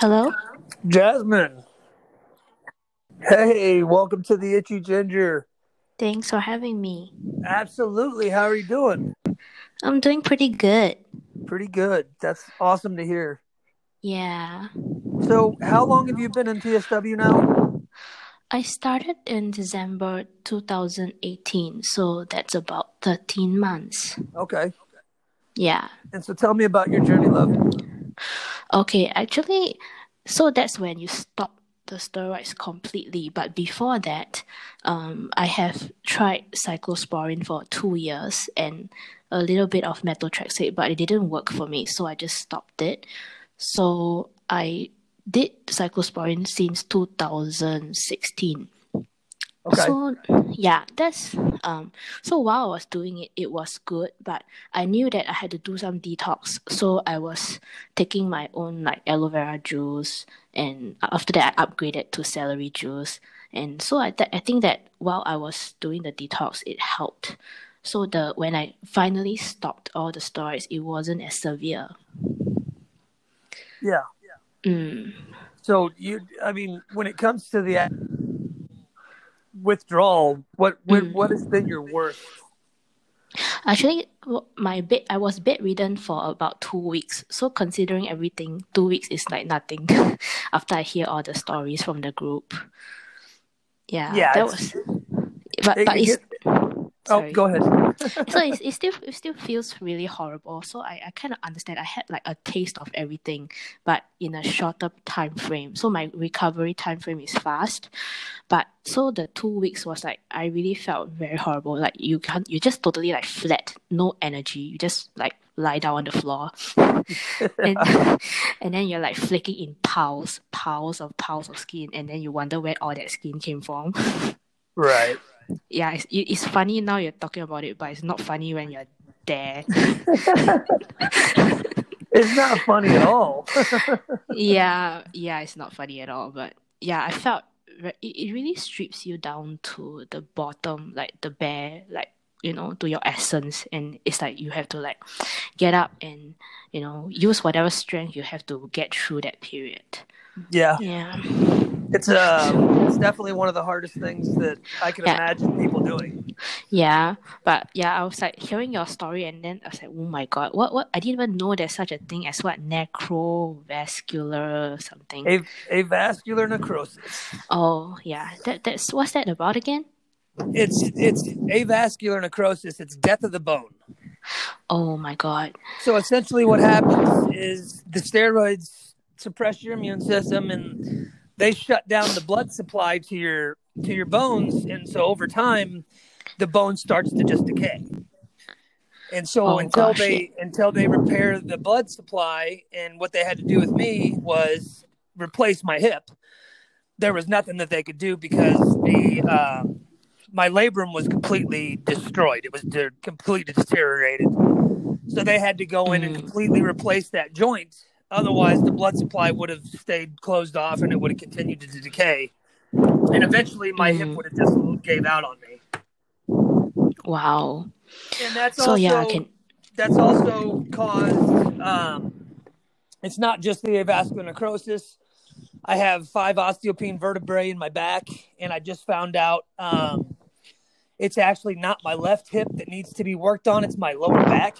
Hello? Jasmine. Hey, welcome to the Itchy Ginger. Thanks for having me. Absolutely. How are you doing? I'm doing pretty good. Pretty good. That's awesome to hear. Yeah. So, how long have you been in TSW now? I started in December 2018, so that's about 13 months. Okay. Yeah. And so, tell me about your journey, love. Okay, actually, so that's when you stop the steroids completely. But before that, um, I have tried cyclosporin for two years and a little bit of methotrexate, but it didn't work for me, so I just stopped it. So I did cyclosporin since 2016. Okay. So yeah, that's um. So while I was doing it, it was good, but I knew that I had to do some detox. So I was taking my own like aloe vera juice, and after that I upgraded to celery juice. And so I th- I think that while I was doing the detox, it helped. So the when I finally stopped all the steroids, it wasn't as severe. yeah. Mm. So, you, I mean, when it comes to the withdrawal, what, what, Mm. what has been your worst? Actually, my bed I was bedridden for about two weeks. So considering everything, two weeks is like nothing. after I hear all the stories from the group, yeah, Yeah, that was. But it- but it it's get- Oh, go ahead. so it, it still it still feels really horrible. So I, I kind of understand. I had like a taste of everything, but in a shorter time frame. So my recovery time frame is fast, but so the two weeks was like I really felt very horrible. Like you can't you just totally like flat, no energy. You just like lie down on the floor, and and then you're like flicking in piles, piles of piles of skin, and then you wonder where all that skin came from. right. Yeah, it's, it's funny now you're talking about it, but it's not funny when you're there. It's not funny at all. yeah, yeah, it's not funny at all. But yeah, I felt re- it, it really strips you down to the bottom, like the bare, like you know, to your essence, and it's like you have to like get up and you know use whatever strength you have to get through that period. yeah. Yeah, It's uh, it's definitely one of the hardest things that I can Yeah. imagine people doing. yeah, but yeah, I was like hearing your story, and then I was like, oh my god, what what? I didn't even know there's such a thing as what necrovascular something. A, avascular necrosis. Oh yeah, that that's what's that about again? It's it's avascular necrosis. It's death of the bone. Oh my god. So essentially, what happens is the steroids suppress your immune system, and they shut down the blood supply to your to your bones, and so over time, the bone starts to just decay. And so Oh, until gosh, they until they repair the blood supply, and what they had to do with me was replace my hip. There was nothing that they could do because the uh, my labrum was completely destroyed. It was de- completely deteriorated. So they had to go in and Mm. completely replace that joint. Otherwise, the blood supply would have stayed closed off and it would have continued to decay. And eventually, my hip Mm. would have just gave out on me. Wow. And that's So also yeah, I can. that's also caused. Um, it's not just the avascular necrosis. I have five osteopenic vertebrae in my back, and I just found out um, it's actually not my left hip that needs to be worked on. It's my lower back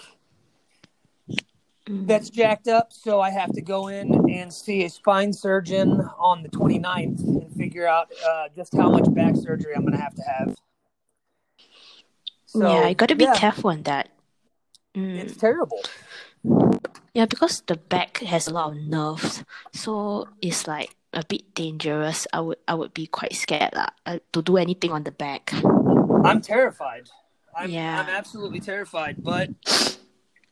That's jacked up. So I have to go in and see a spine surgeon on the 29th and figure out uh, just how much back surgery I'm going to have to have. So, yeah, you got to be yeah, careful on that. Mm. It's terrible. Yeah, because the back has a lot of nerves, so it's like a bit dangerous. I would I would be quite scared uh, to do anything on the back. I'm terrified. I'm, Yeah. I'm absolutely terrified, but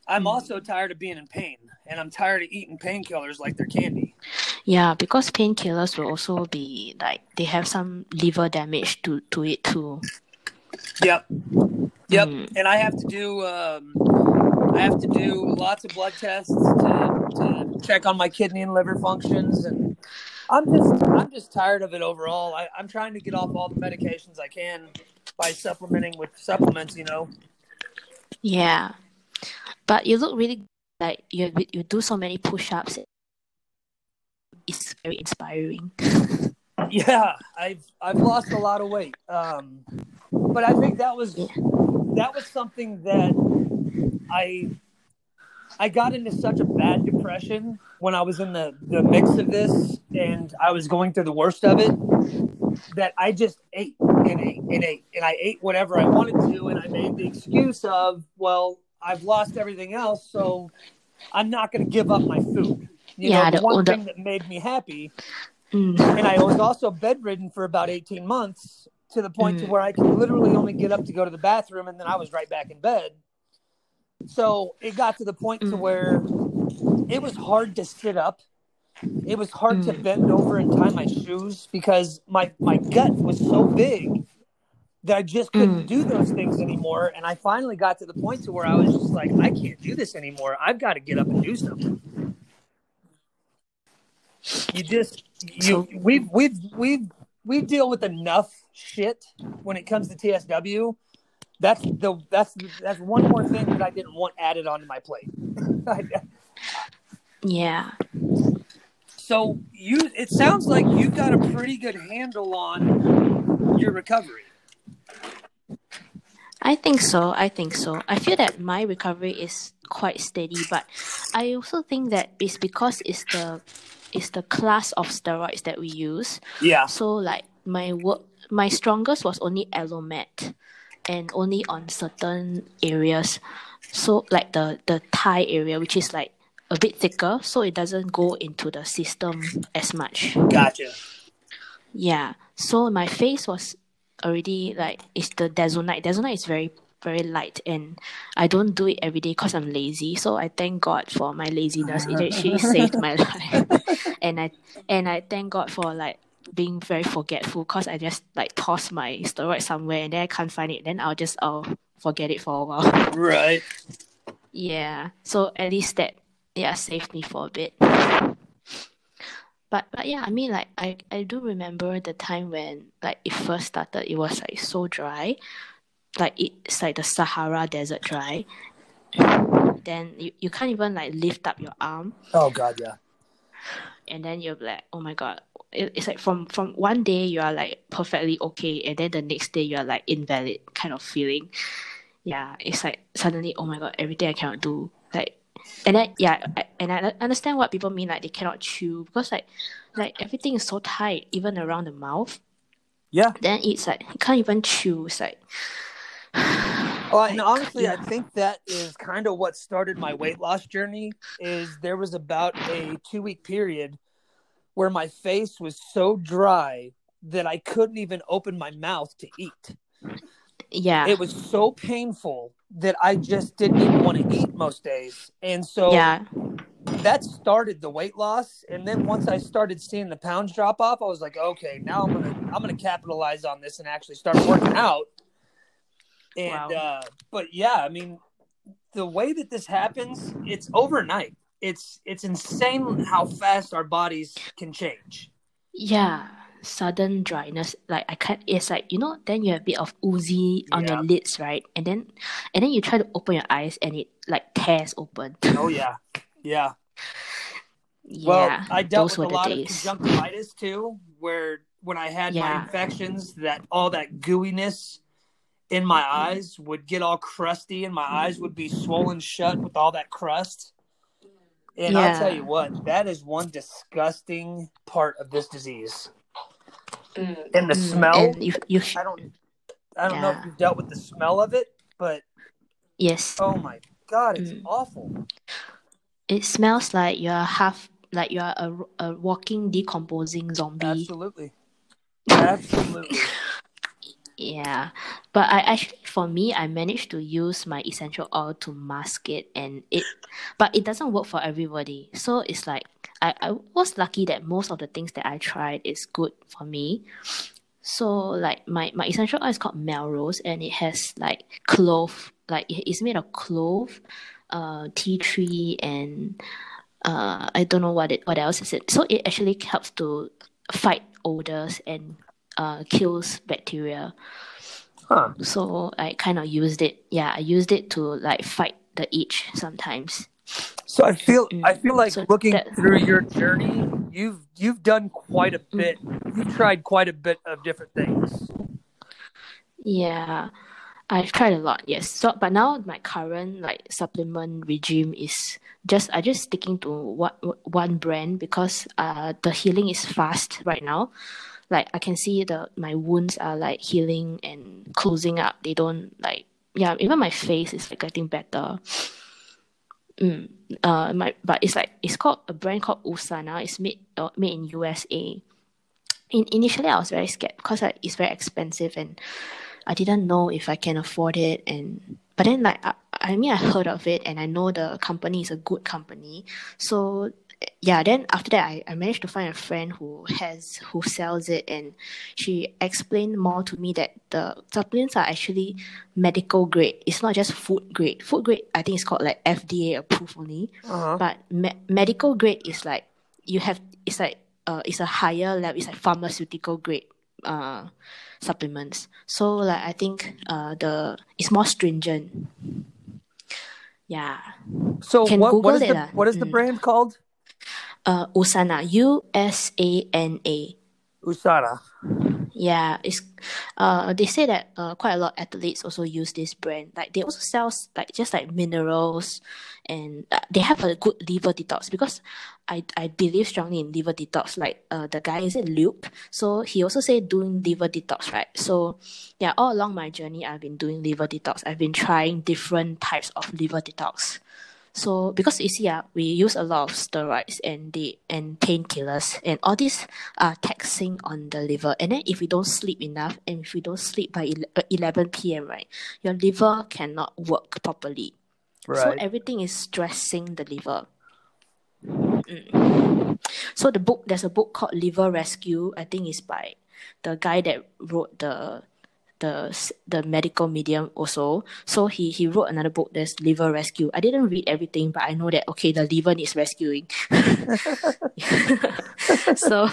I'm also tired of being in pain, and I'm tired of eating painkillers like they're candy. Yeah, because painkillers will also be like they have some liver damage to to it too. Yep, yep. Mm. And I have to do um, I have to do lots of blood tests to, to check on my kidney and liver functions, and I'm just I'm just tired of it overall. I, I'm trying to get off all the medications I can by supplementing with supplements. You know. Yeah, but you look really like you you do so many push ups, it's very inspiring. Yeah, I've I've lost a lot of weight, um, but I think that was Yeah. that was something that I I got into such a bad depression when I was in the the mix of this, and I was going through the worst of it. That I just ate and ate and ate, and I ate whatever I wanted to, and I made the excuse of, well, I've lost everything else, so I'm not going to give up my food. You Yeah, know, the one the- thing that made me happy Mm. and I was also bedridden for about 18 months to the point to Mm. where I could literally only get up to go to the bathroom and then I was right back in bed. So it got to the point to Mm. where it was hard to sit up. It was hard to Mm. bend over and tie my shoes because my, my gut was so big that I just couldn't Mm. do those things anymore. And I finally got to the point to where I was just like, I can't do this anymore. I've got to get up and do something. You just you we've we've we've we deal with enough shit when it comes to TSW. That's the that's that's one more thing that I didn't want added onto my plate. Yeah. so you it sounds like you've got a pretty good handle on your recovery. I think so. I think so. I feel that my recovery is quite steady, but I also think that it's because it's the it's the class of steroids that we use. Yeah. So like my work, my strongest was only Elomet, and only on certain areas. So like the the thigh area, which is like a bit thicker, so it doesn't go into the system as much. Gotcha. Yeah. So my face was already like it's the Desonide. Desonide is very very light and I don't do it every day because I'm lazy. So I thank God for my laziness. It actually saved my life. and I and I thank God for like being very forgetful because I just like toss my steroid somewhere and then I can't find it. Then I'll just oh forget it for a while. Right. Yeah. So at least that yeah saved me for a bit. But but yeah, I mean like I, I do remember the time when like it first started, it was like so dry. Like it's like the Sahara desert dry. Then you, you can't even like lift up your arm Oh god, yeah. and then you're like, oh my god. It, it's like from from one day you are like perfectly okay and then the next day you are like invalid kind of feeling. Yeah, it's like suddenly oh my god, everything I cannot do. Like and then yeah, I, and I understand what people mean like they cannot chew because like like everything is so tight even around the mouth. Yeah. Then it's like you can't even chew. It's like Well, and Like, honestly, I think that is kind of what started my weight loss journey. Is there was about a two week period where my face was so dry that I couldn't even open my mouth to eat. yeah. It was so painful that I just didn't even want to eat most days, and so yeah. that started the weight loss. And then once I started seeing the pounds drop off, I was like, okay, now I'm gonna I'm gonna capitalize on this and actually start working out. And Wow. uh, but yeah, I mean, the way that this happens, it's overnight. It's it's insane how fast our bodies can change. Yeah, sudden dryness. Like I can't. It's like you know. Then you have a bit of oozy on Yeah. your lids, right? And then, and then you try to open your eyes, and it like tears open. Oh yeah, yeah. yeah, Well, I dealt with a lot days. of conjunctivitis too, where when I had my infections, that all that gooiness in my Mm-hmm. eyes would get all crusty, and my eyes would be swollen shut with all that crust. And I'll tell you what, that is one disgusting part of this disease. And the Mm, smell, And you, you, I don't, I don't know if you've dealt with the smell of it, but yes, oh my god, it's Mm. awful. it smells like you are half, like you are a, a walking decomposing zombie. Absolutely, absolutely. Yeah, but I actually for me I managed to use my essential oil to mask it and it but it doesn't work for everybody. So it's like I, I was lucky that most of the things that I tried is good for me. So like my, my essential oil is called Melrose and it has like clove like it's made of clove, uh tea tree and uh I don't know what it what else is it. So it actually helps to fight odors and uh kills bacteria. Huh. So I kind of used it. Yeah, I used it to like fight the itch sometimes. So I feel I feel like So looking that- through your journey, you've you've done quite a bit. You've tried quite a bit of different things. Yeah, I've tried a lot, yes. So, but now my current like supplement regime is just I just sticking to what one brand because uh the healing is fast right now. Like I can see the my wounds are like healing and closing up. They don't like yeah. Even my face is like getting better. Mm. Uh, my but it's like it's called a brand called Usana. It's made uh, made in USA. In initially, I was very scared because like, it's very expensive and I didn't know if I can afford it and but then like I, I mean I heard of it and I know the company is a good company so yeah then after that I, I managed to find a friend who has who sells it and she explained more to me that the supplements are actually medical grade it's not just food grade food grade I think it's called like FDA approved only Uh-huh. but me- medical grade is like you have it's like uh it's a higher level it's like pharmaceutical grade uh supplements so like i think uh the it's more stringent yeah So Can what what Google is it, the ah. what is the Mm. brand called? Uh usana u-s-a-n-a Usana. Yeah, it's uh they say that uh quite a lot of athletes also use this brand. Like they also sell like just like minerals, and uh, they have a good liver detox because I I believe strongly in liver detox. Like uh the guy is it Luke, so he also said doing liver detox, right? So yeah, all along my journey, I've been doing liver detox. I've been trying different types of liver detox. So because you see, uh, we use a lot of steroids and the and painkillers, and all these are taxing on the liver. And then if we don't sleep enough, and if we don't sleep by uh, 11 p.m., right, your liver cannot work properly. Right. So everything is stressing the liver. Mm. So the book, there's a book called Liver Rescue. I think it's by the guy that wrote the the the medical medium also. So he he wrote another book. There's Liver Rescue. I didn't read everything, but I know that okay, the liver needs rescuing. so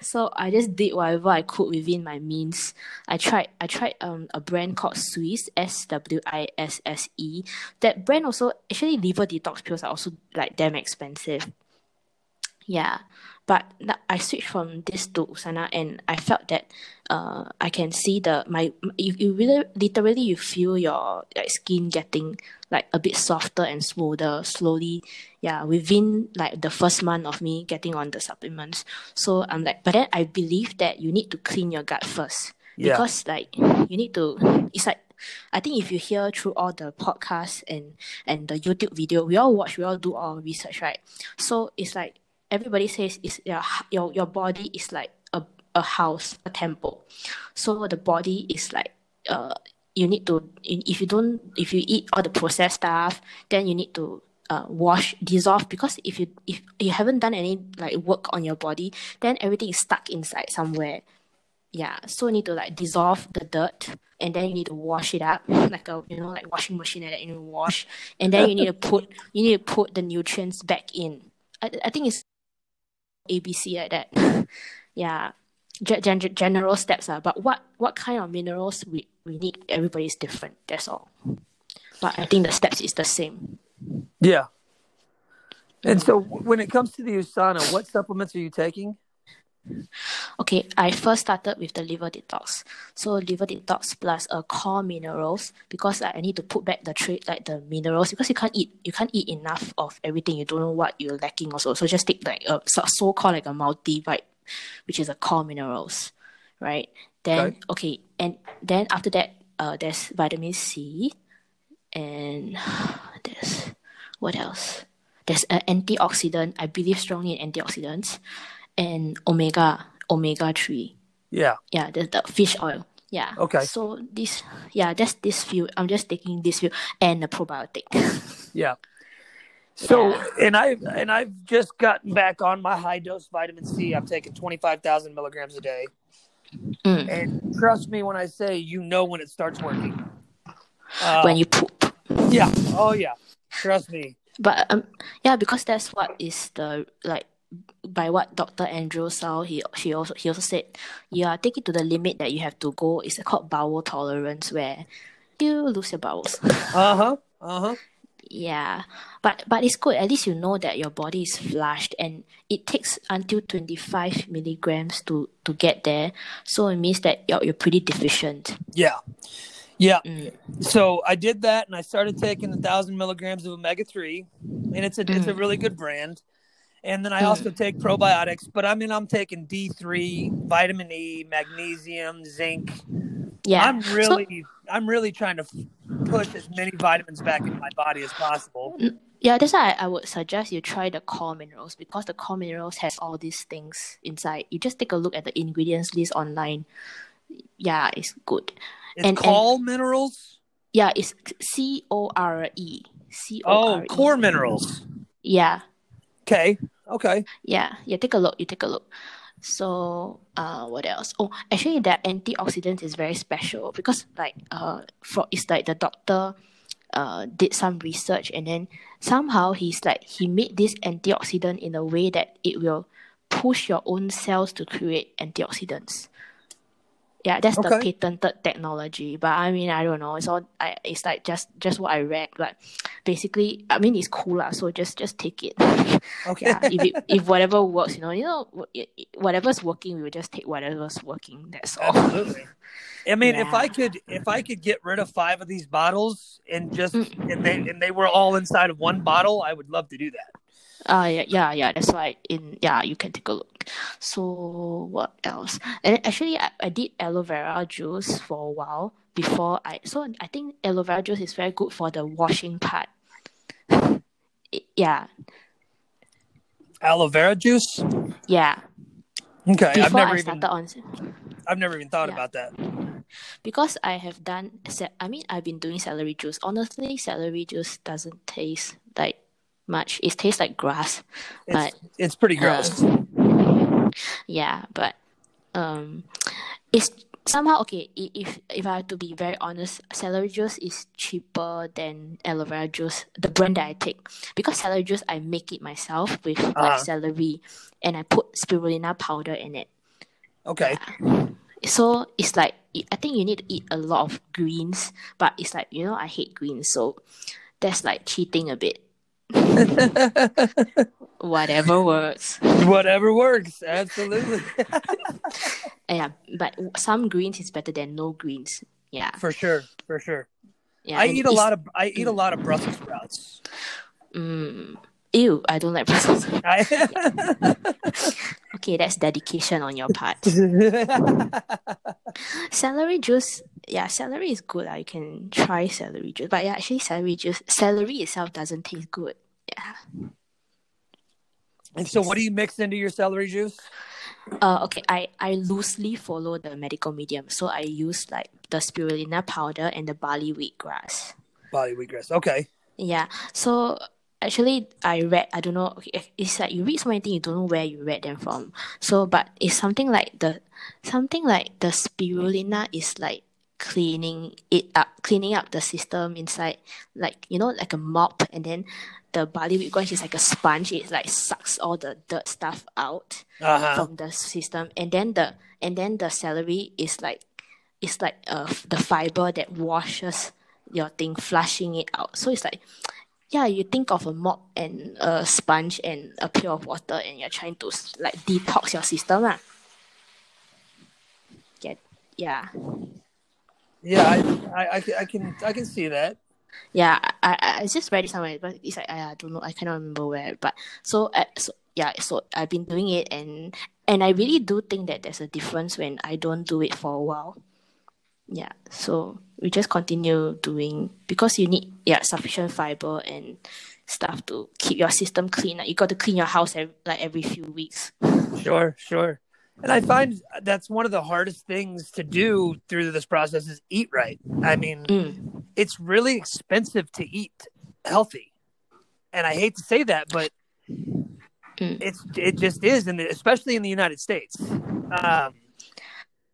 so I just did whatever I could within my means. I tried I tried um a brand called Swiss S W I S S E. That brand also actually liver detox pills are also like damn expensive. Yeah, but I switched from this to Usana, and I felt that uh I can see the my you, you really literally you feel your like skin getting like a bit softer and smoother slowly. Yeah, within like the first month of me getting on the supplements. So I'm like, but then I believe that you need to clean your gut first Yeah. because like you need to. It's like I think if you hear through all the podcasts and and the YouTube video, we all watch, we all do our research, right? So it's like everybody says is your your your body is like a a house, a temple. So the body is like uh you need to if you don't if you eat all the processed stuff, then you need to uh, wash dissolve because if you if you haven't done any like work on your body, then everything is stuck inside somewhere. Yeah, so you need to like dissolve the dirt and then you need to wash it up like a you know like washing machine that you wash and then you need to put you need to put the nutrients back in. I, I think it's ABC like that. yeah, gen- gen- steps are. But what what kind of minerals we we need? Everybody is different. That's all. But I think the steps is the same. Yeah. And so when it comes to the Usana, what supplements are you taking? Okay, I first started with the liver detox. So liver detox plus uh, core minerals because like, I need to put back the trade like the minerals because you can't eat you can't eat enough of everything. You don't know what you're lacking also. So just take like a so, called like a multivite, which is a core minerals, right? Then Okay. okay, and then after that, uh, there's vitamin C, and there's what else? There's an antioxidant. I believe strongly in antioxidants, and omega omega three. Yeah. Yeah, the, the fish oil. Yeah. Okay. So this, yeah, that's this few. I'm just taking this few and the probiotic. Yeah. So Yeah. and I and I've just gotten back on my high dose vitamin C. I'm taking twenty five thousand milligrams a day. Mm. And trust me when I say you know when it starts working. Uh, when you poop. yeah. Oh yeah. Trust me. But um, yeah, because that's what is the like by what Dr. Andrew Saul he she also he also said, yeah, take it to the limit that you have to go. It's called bowel tolerance where you lose your bowels. Uh huh. Uh huh. Yeah, but but it's good. At least you know that your body is flushed, and it takes until twenty five milligrams to to get there. So it means that you're you're pretty deficient. Yeah. Yeah. Mm. So I did that and I started taking a thousand milligrams of omega three and it's a it's a really good brand. And then I Mm. also take probiotics, but I mean I'm taking D three, vitamin E, magnesium, zinc. Yeah, I'm So- really I'm really trying to push as many vitamins back in my body as possible. yeah. That's why I, I would suggest you try the core minerals because the core minerals has all these things inside. You just take a look at the ingredients list online. Yeah, it's good. It's And- call minerals. Yeah, it's C O R E. C O Oh, R E. core minerals. Yeah, Okay. Okay. yeah, yeah. Take a look. You take a look. So, uh, what else? Oh, actually, that antioxidant is very special because, like, uh, for it's like the doctor, uh, did some research and then somehow he's like he made this antioxidant in a way that it will push your own cells to create antioxidants. Yeah, that's the patented technology. But I mean, I don't know. It's all. I, it's like just just what I read. But basically, I mean, it's cool lah. So just just take it. Okay. yeah, if it, if whatever works, you know, you know, wh- it- it- whatever's working, we will just take whatever's working. That's all. Absolutely. I mean, if I could, if I could get rid of five of these bottles and just Mm. and they and they were all inside of one bottle, I would love to do that. Uh, yeah, yeah, yeah. That's why in yeah, you can take a look. So what else? And actually, I, I did aloe vera juice for a while before I. So I think aloe vera juice is very good for the washing part. It- yeah, Aloe vera juice. yeah. Okay, I've Before never I even, started on, I've never even thought Yeah. about that. because I have done. I mean, I've been doing celery juice. Honestly, celery juice doesn't taste like much. It tastes like grass. It's But it's pretty uh, gross. Yeah, but um, it's somehow okay. If if I have to be very honest, celery juice is cheaper than aloe vera juice. The brand that I take because celery juice I make it myself with Uh-huh. like celery, and I put spirulina powder in it. okay. So it's like I think you need to eat a lot of greens, but it's like you know I hate greens, so that's like cheating a bit. Whatever works. Whatever works. Absolutely. Yeah, but some greens is better than no greens. Yeah, for sure. For sure. yeah. I eat a lot of I eat a lot of Brussels sprouts. Mm, ew, I don't like Brussels. Okay, that's dedication on your part. celery juice, yeah, celery is good. You can try celery juice, but yeah, actually, celery juice, celery itself doesn't taste good. Yeah. and so, what do you mix into your celery juice? Uh, okay, I, I loosely follow the medical medium, so I use like the spirulina powder and the barley wheatgrass. Body wheatgrass. Okay. Yeah. So actually, I read. I don't know. It's like you read so many things, you don't know where you read them from. So, but it's something like the something like the spirulina is like cleaning it up, cleaning up the system inside, like you know, like a mop, and then the barley wheat wheatgrass is like a sponge. It like sucks all the dirt stuff out Uh huh. from the system, and then the and then the celery is like it's like uh the fiber that washes your thing, flushing it out. So it's like yeah, you think of a mop and a sponge and a pail of water, and you're trying to like detox your system, lah. Get yeah, Yeah, I, I, I, can- I can I can see that. yeah. I, I, I just read it somewhere, but it's like I, I don't know, I cannot remember where. But so, uh, so yeah, so I've been doing it, and and I really do think that there's a difference when I don't do it for a while. Yeah, so we just continue doing because you need yeah sufficient fiber and stuff to keep your system clean. Like you got to clean your house every, like every few weeks. Sure, sure. And I find that's one of the hardest things to do through this process is eat right. I mean, Mm. it's really expensive to eat healthy, and I hate to say that, but Mm. it's it just is, and especially in the United States, um,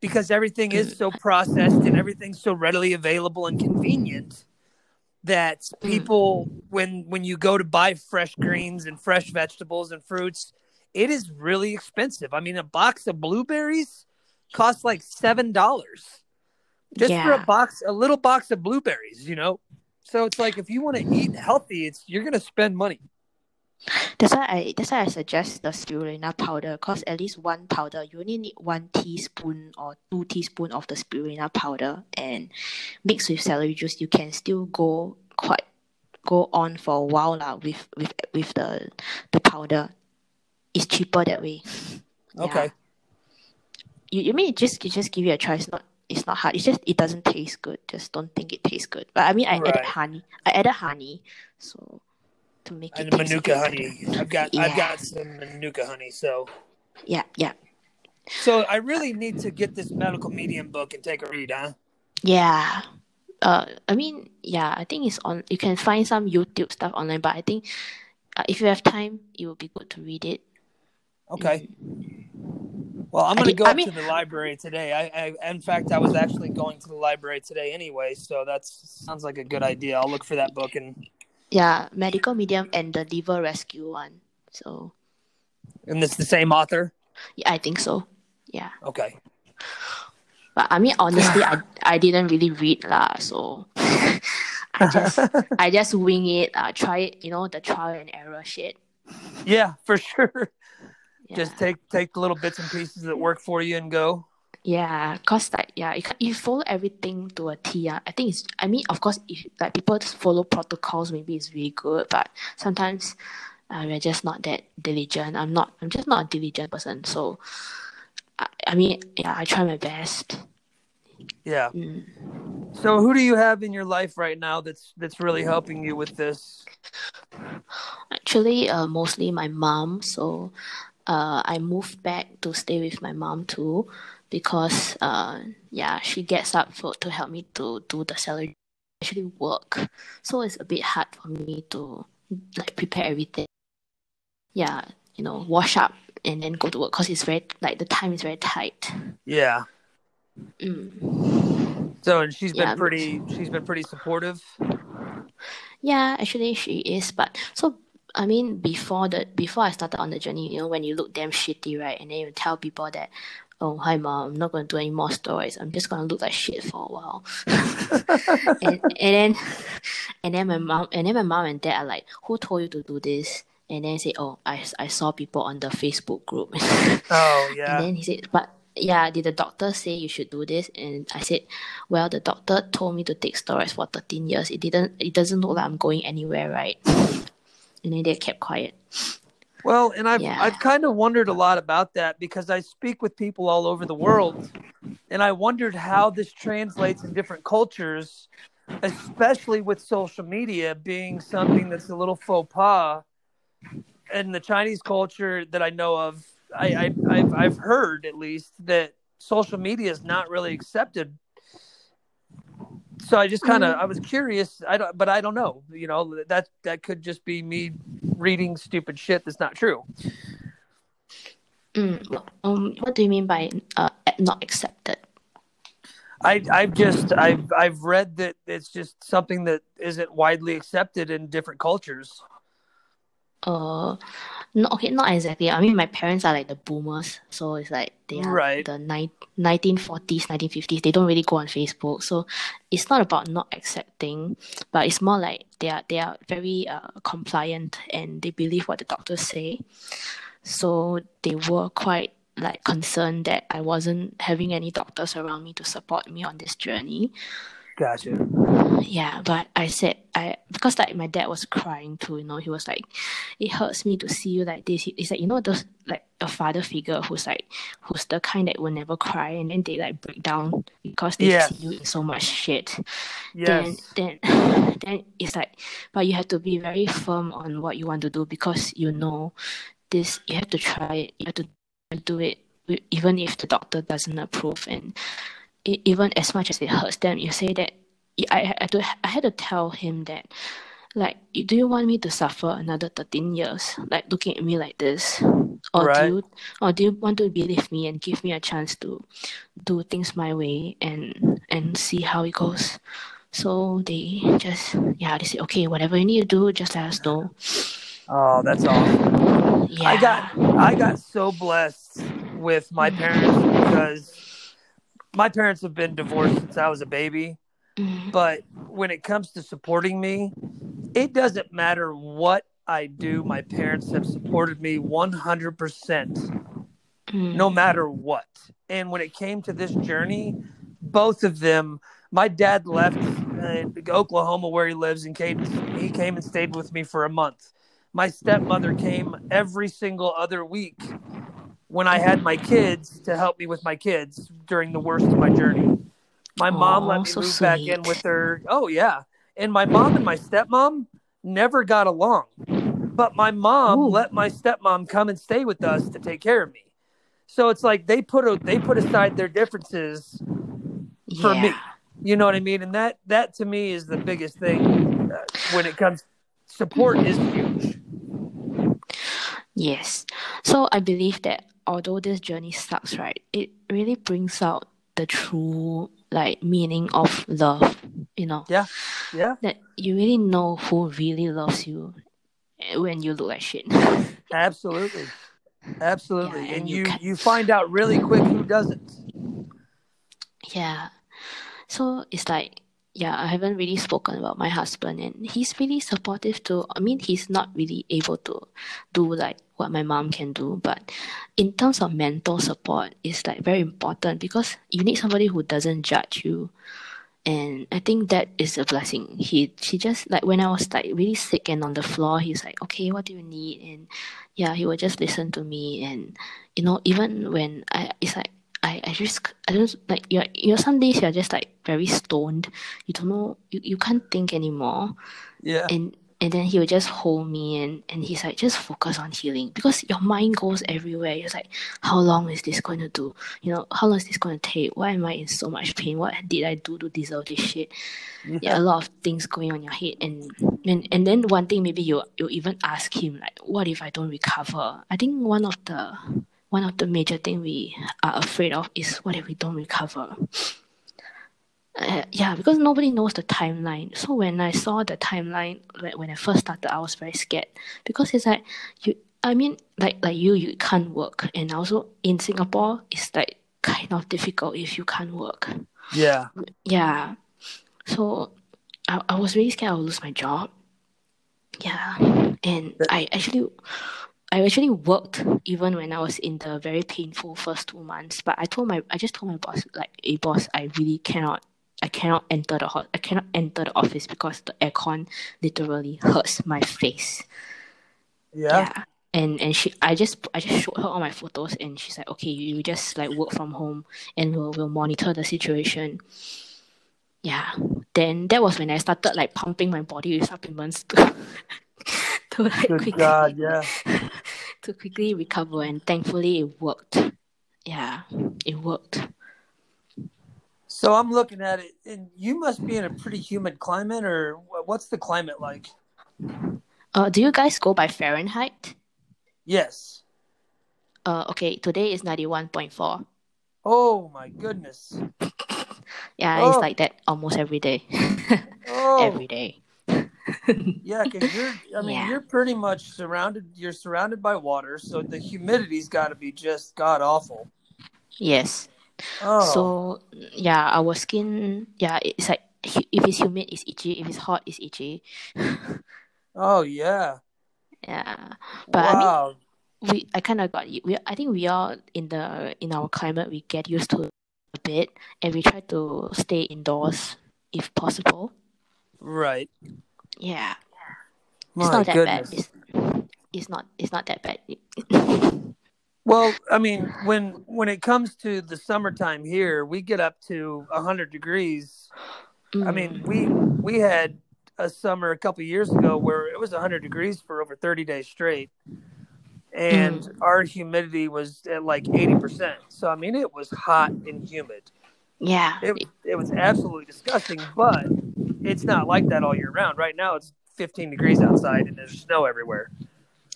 because everything is so processed and everything's so readily available and convenient that mm. people when when you go to buy fresh greens and fresh vegetables and fruits it is really expensive. I mean a box of blueberries costs like seven dollars just for a box a little box of blueberries you know? So it's like if you want to eat healthy, it's you're gonna spend money. That's why I that's why I suggest the spirulina powder because at least one powder you only need one teaspoon or two teaspoon of the spirulina powder and mixed with celery juice you can still go quite go on for a while lah with with with the the powder. It's cheaper that way. Yeah. Okay. You you mean just you just give it a try. It's not it's not hard. It's just it doesn't taste good. Just don't think it tastes good. But I mean I Right. added honey. I added honey, so to make it And manuka honey. I've got Yeah. I've got some manuka honey. So Yeah, yeah. so I really need to get this medical medium book and take a read, huh? Yeah. Uh, I mean, yeah, I think it's on. You can find some YouTube stuff online, but I think uh, if you have time, it will be good to read it. Okay. Well, I'm going to go I mean- to the library today. I, I, in fact, I was actually going to the library today anyway, so that sounds like a good idea. I'll look for that book and Yeah, medical medium and the liver rescue one. So and it's the same author. yeah, I think so. Yeah, Okay. but I mean, honestly, I I didn't really read lah. So I just I just wing it. Uh, try it. You know the trial and error shit. Yeah, for sure. Yeah. Just take take the little bits and pieces that work for you and go. Yeah, cause like yeah, you, you follow everything to a T. ah. I think it's. I mean, of course, if like people just follow protocols, maybe it's really good. But sometimes, uh, we're just not that diligent. I'm not. I'm just not a diligent person. So, I, I mean, yeah, I try my best. Yeah. Mm. So who do you have in your life right now that's that's really helping you with this? Actually, uh, mostly my mom. So, uh, I moved back to stay with my mom too, because uh, yeah, she gets up for to help me to do the salary actually work. So it's a bit hard for me to like prepare everything. Yeah, you know, wash up and then go to work because it's very like the time is very tight. Yeah. Mm. So and she's been Yeah. pretty she's been pretty supportive. Yeah, actually she is, but so I mean before the before I started on the journey, you know, when you look damn shitty, right? And then you tell people that, Oh hi mom, I'm not gonna do any more steroids. I'm just gonna look like shit for a while. and, and then and then my mom and then my mom and dad are like, Who told you to do this? And then say, Oh, I, I saw people on the Facebook group. Oh yeah And then he said, but yeah, did the doctor say you should do this? And I said, well, the doctor told me to take steroids for 13 years. It didn't, it doesn't look like I'm going anywhere, right? And then they kept quiet. Well, and I've Yeah. I've kind of wondered a lot about that because I speak with people all over the world, and I wondered how this translates in different cultures, especially with social media being something that's a little faux pas. In the Chinese culture that I know of, I, I I've I've heard at least that social media is not really accepted. So I just kind of I was curious. I don't, but I don't know. You know that that could just be me reading stupid shit that's not true. Mm, um, what do you mean by uh, not accepted? I I've just I've I've read that it's just something that isn't widely accepted in different cultures. Uh, no, okay, not exactly. I mean, my parents are like the boomers, so it's like they are Right. the ni- 1940s, 1950s. They don't really go on Facebook, so it's not about not accepting, but it's more like they are they are very uh, compliant and they believe what the doctors say. So they were quite like concerned that I wasn't having any doctors around me to support me on this journey. Gotcha. Yeah, but I said I because like my dad was crying too, you know, he was like, It hurts me to see you like this. It's like, you know, those like a father figure who's like who's the kind that will never cry and then they like break down because they Yes. see you in so much shit. Yes. Then then then it's like but you have to be very firm on what you want to do because you know this you have to try it, you have to do it even if the doctor doesn't approve and even as much as it hurts them, you say that I, I, to, I had to tell him that, like, do you want me to suffer another 13 years, like looking at me like this? Or Right. do you, or do you want to believe me and give me a chance to do things my way and and see how it goes? So they just yeah they say okay whatever you need to do just let us know. Oh, that's awesome. Yeah. I got I got so blessed with my parents because my parents have been divorced since I was a baby. Mm. But when it comes to supporting me, it doesn't matter what I do. My parents have supported me 100%, Mm. no matter what. And when it came to this journey, both of them, my dad left uh, Oklahoma where he lives and came, he came and stayed with me for a month. My stepmother came every single other week when I had my kids to help me with my kids during the worst of my journey. My mom let me so move back in with her. Oh yeah, and my mom and my stepmom never got along, but my mom Ooh. let my stepmom come and stay with us to take care of me. So it's like they put a, they put aside their differences. for me. You know what I mean? And that that to me is the biggest thing uh, when it comes. Support is huge. Yes. So I believe that although this journey sucks, right, it really brings out the true like meaning of love, you know. Yeah, yeah, That you really know who really loves you when you look like shit. absolutely, absolutely. Yeah, and and you you ca- you find out really quick who doesn't. Yeah. So it's like, yeah, I haven't really spoken about my husband, and he's really supportive too. I mean, he's not really able to do like what my mom can do, but in terms of mental support, it's like very important because you need somebody who doesn't judge you. And I think that is a blessing. He she just like when I was like really sick and on the floor, he's like, Okay, what do you need? And yeah, he would just listen to me and you know, even when I it's like I, I just I don't like you're you know some days you're just like very stoned. You don't know you, you can't think anymore. Yeah, And and then he would just hold me and, and he's like just focus on healing because your mind goes everywhere. You're like, how long is this going to do? You know, how long is this going to take? Why am I in so much pain? What did I do to deserve this shit? yeah, a lot of things going on in your head and and, and then one thing maybe you you even ask him like what if I don't recover? I think one of the one of the major thing we are afraid of is what if we don't recover? Uh, yeah, because nobody knows the timeline. So when I saw the timeline, like when I first started, I was very scared because it's like you. I mean, like like you, you can't work, and also in Singapore, it's like kind of difficult if you can't work. yeah, Yeah. So I, I was really scared I would lose my job. Yeah. And I actually I actually worked even when I was in the very painful first two months. But I told my I just told my boss like, hey boss, I really cannot I cannot enter the hot I cannot enter the office because the aircon literally hurts my face. yeah, And and she I just I just showed her all my photos and she's like, okay, you, you just like work from home and we'll we'll monitor the situation. Yeah. Then that was when I started like pumping my body with supplements to like Good quickly God, yeah. to quickly recover and thankfully it worked. Yeah, it worked. So I'm looking at it, and you must be in a pretty humid climate, or what's the climate like? Uh do you guys go by Fahrenheit? Yes. Uh okay, today is ninety one point four. Oh my goodness. Yeah, Oh. it's like that almost every day. Oh, every day. yeah, because you're. I mean, Yeah. you're pretty much surrounded. You're surrounded by water, so the humidity's got to be just god awful. Yes. Oh, So yeah, our skin yeah, it's like if it's humid it's itchy, if it's hot it's itchy. oh yeah. Yeah. But I mean we I kind of got you. We I think we all in the in our climate we get used to it a bit and we try to stay indoors if possible. right. Yeah, My it's not that goodness. bad. It's, it's not it's not that bad. Well, I mean, when when it comes to the summertime here, we get up to hundred degrees. I mean, Mm, we we had a summer a couple years ago where it was 100 degrees for over 30 days straight and Mm. our humidity was at like 80% so i mean it was hot and humid yeah, it, it was absolutely disgusting but it's not like that all year round right now it's 15 degrees outside and there's snow everywhere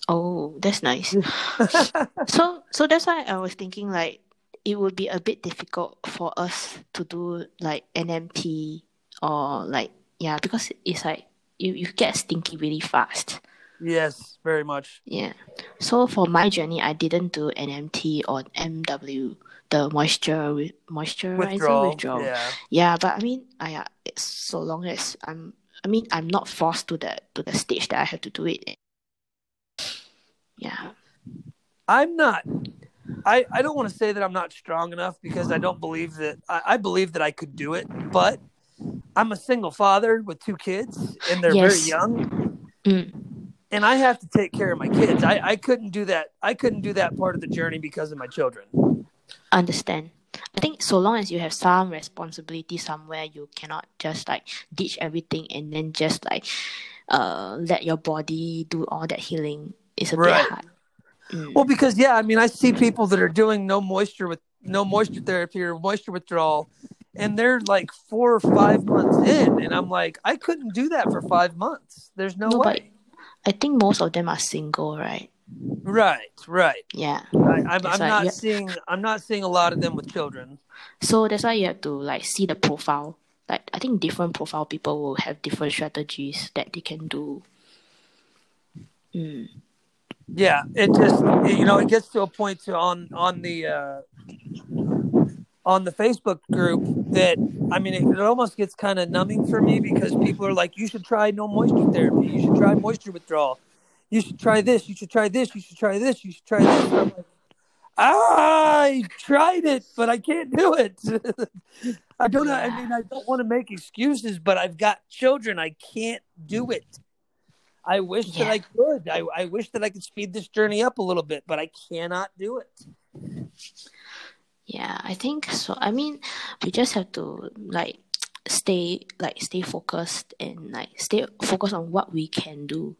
Oh, that's nice. So so that's why I was thinking like it would be a bit difficult for us to do like NMT or like yeah because it's like you, you get stinky really fast. Yes, very much. Yeah. So for my journey, I didn't do NMT or MW, the moisture moisturizer Withdrawal. withdrawal. Yeah. Yeah, but I mean, I uh, it's so long as I'm, I mean, I'm not forced to the to the stage that I have to do it. Yeah. I'm not. I, I don't want to say that I'm not strong enough because I don't believe that I, I believe that I could do it, but I'm a single father with two kids and they're Yes. very young Mm. and I have to take care of my kids. I, I couldn't do that. I couldn't do that part of the journey because of my children. Understand. I think so long as you have some responsibility somewhere, you cannot just like ditch everything and then just like uh let your body do all that healing. It's a Right. bit hard. Mm. Well, because yeah, I mean, I see people that are doing no moisture with no moisture therapy or moisture withdrawal, and they're like four or five months in, and I'm like, I couldn't do that for five months. There's no, No, way. I think most of them are single, right? Right, right. Yeah. I, I'm, I'm not seeing. I'm not seeing a lot of them with children. So that's why you have to like see the profile. Like I think different profile people will have different strategies that they can do. Mm. Yeah, it just you know it gets to a point to on on the uh, on the Facebook group that I mean it, it almost gets kind of numbing for me because people are like, you should try no moisture therapy, you should try moisture withdrawal, you should try this, you should try this, you should try this, you should try this. I'm like, ah, I tried it, but I can't do it. I don't know. I mean, I don't want to make excuses, but I've got children. I can't do it. I wish that I could. I, I wish that I could speed this journey up a little bit, but I cannot do it. Yeah, I think so. I mean, we just have to like stay like stay focused and like stay focused on what we can do.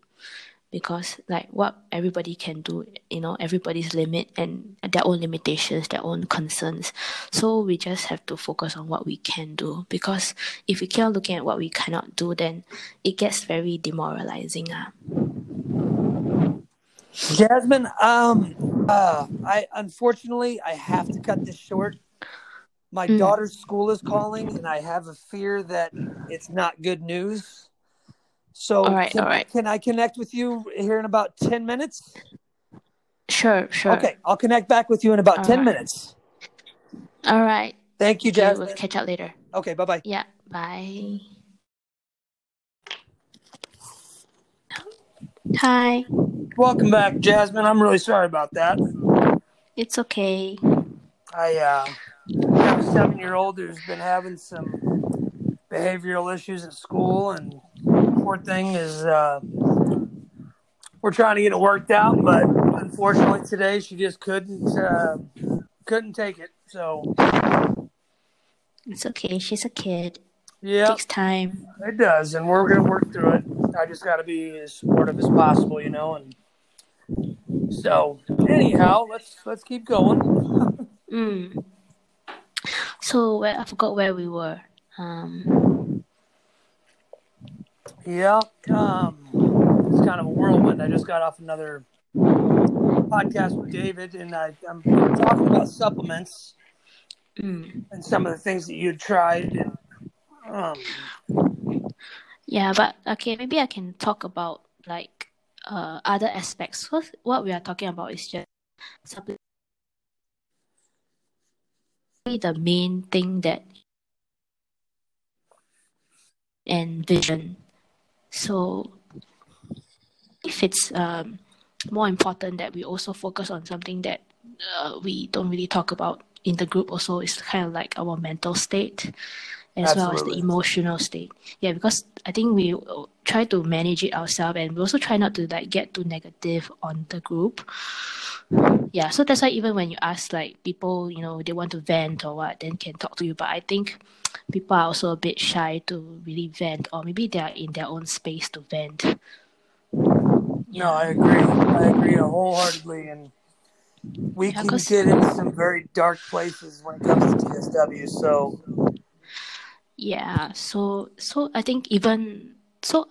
Because like what everybody can do, you know, everybody's limit and their own limitations, their own concerns. So we just have to focus on what we can do. Because if we keep looking at what we cannot do, then it gets very demoralizing. Ah. Jasmine, um, uh, I unfortunately I have to cut this short. My Mm. daughter's school is calling, and I have a fear that it's not good news. So, All right, can, all right. can I connect with you here in about ten minutes? Sure, sure. Okay, I'll connect back with you in about All ten right. minutes. All right. Thank you, Okay, Jasmine. we'll catch up later. Okay, bye bye. Yeah. Bye. Hi. Welcome back, Jasmine. I'm really sorry about that. It's okay. I uh, have a seven year old who's been having some behavioral issues at school, and poor thing is uh, we're trying to get it worked out, but unfortunately today she just couldn't uh, couldn't take it. So It's okay. She's a kid. yeah, Takes time. it does, and we're gonna work through it. I just got to be as supportive as possible, you know, and so anyhow, let's let's keep going. Mm. So I forgot where we were. Um. Yeah, um, it's kind of a whirlwind. I just got off another podcast with David, and I, I'm talking about supplements Mm. and some of the things that you tried. And, um, Yeah, but okay, maybe I can talk about like uh other aspects. What we are talking about is just supplement. The main thing that and vision. So if it's um more important that we also focus on something that uh, we don't really talk about in the group also is kind of like our mental state as well as the emotional state. Yeah because i think we try to manage it ourselves and we also try not to like get too negative on the group. Yeah so that's why even when you ask like people you know they want to vent or what then can talk to you. But i think people are also a bit shy to really vent or maybe they are in their own space to vent. No, I agree. I agree wholeheartedly, and we Yeah, can get into some very dark places when it comes to TSW. So, Yeah, so so I think even so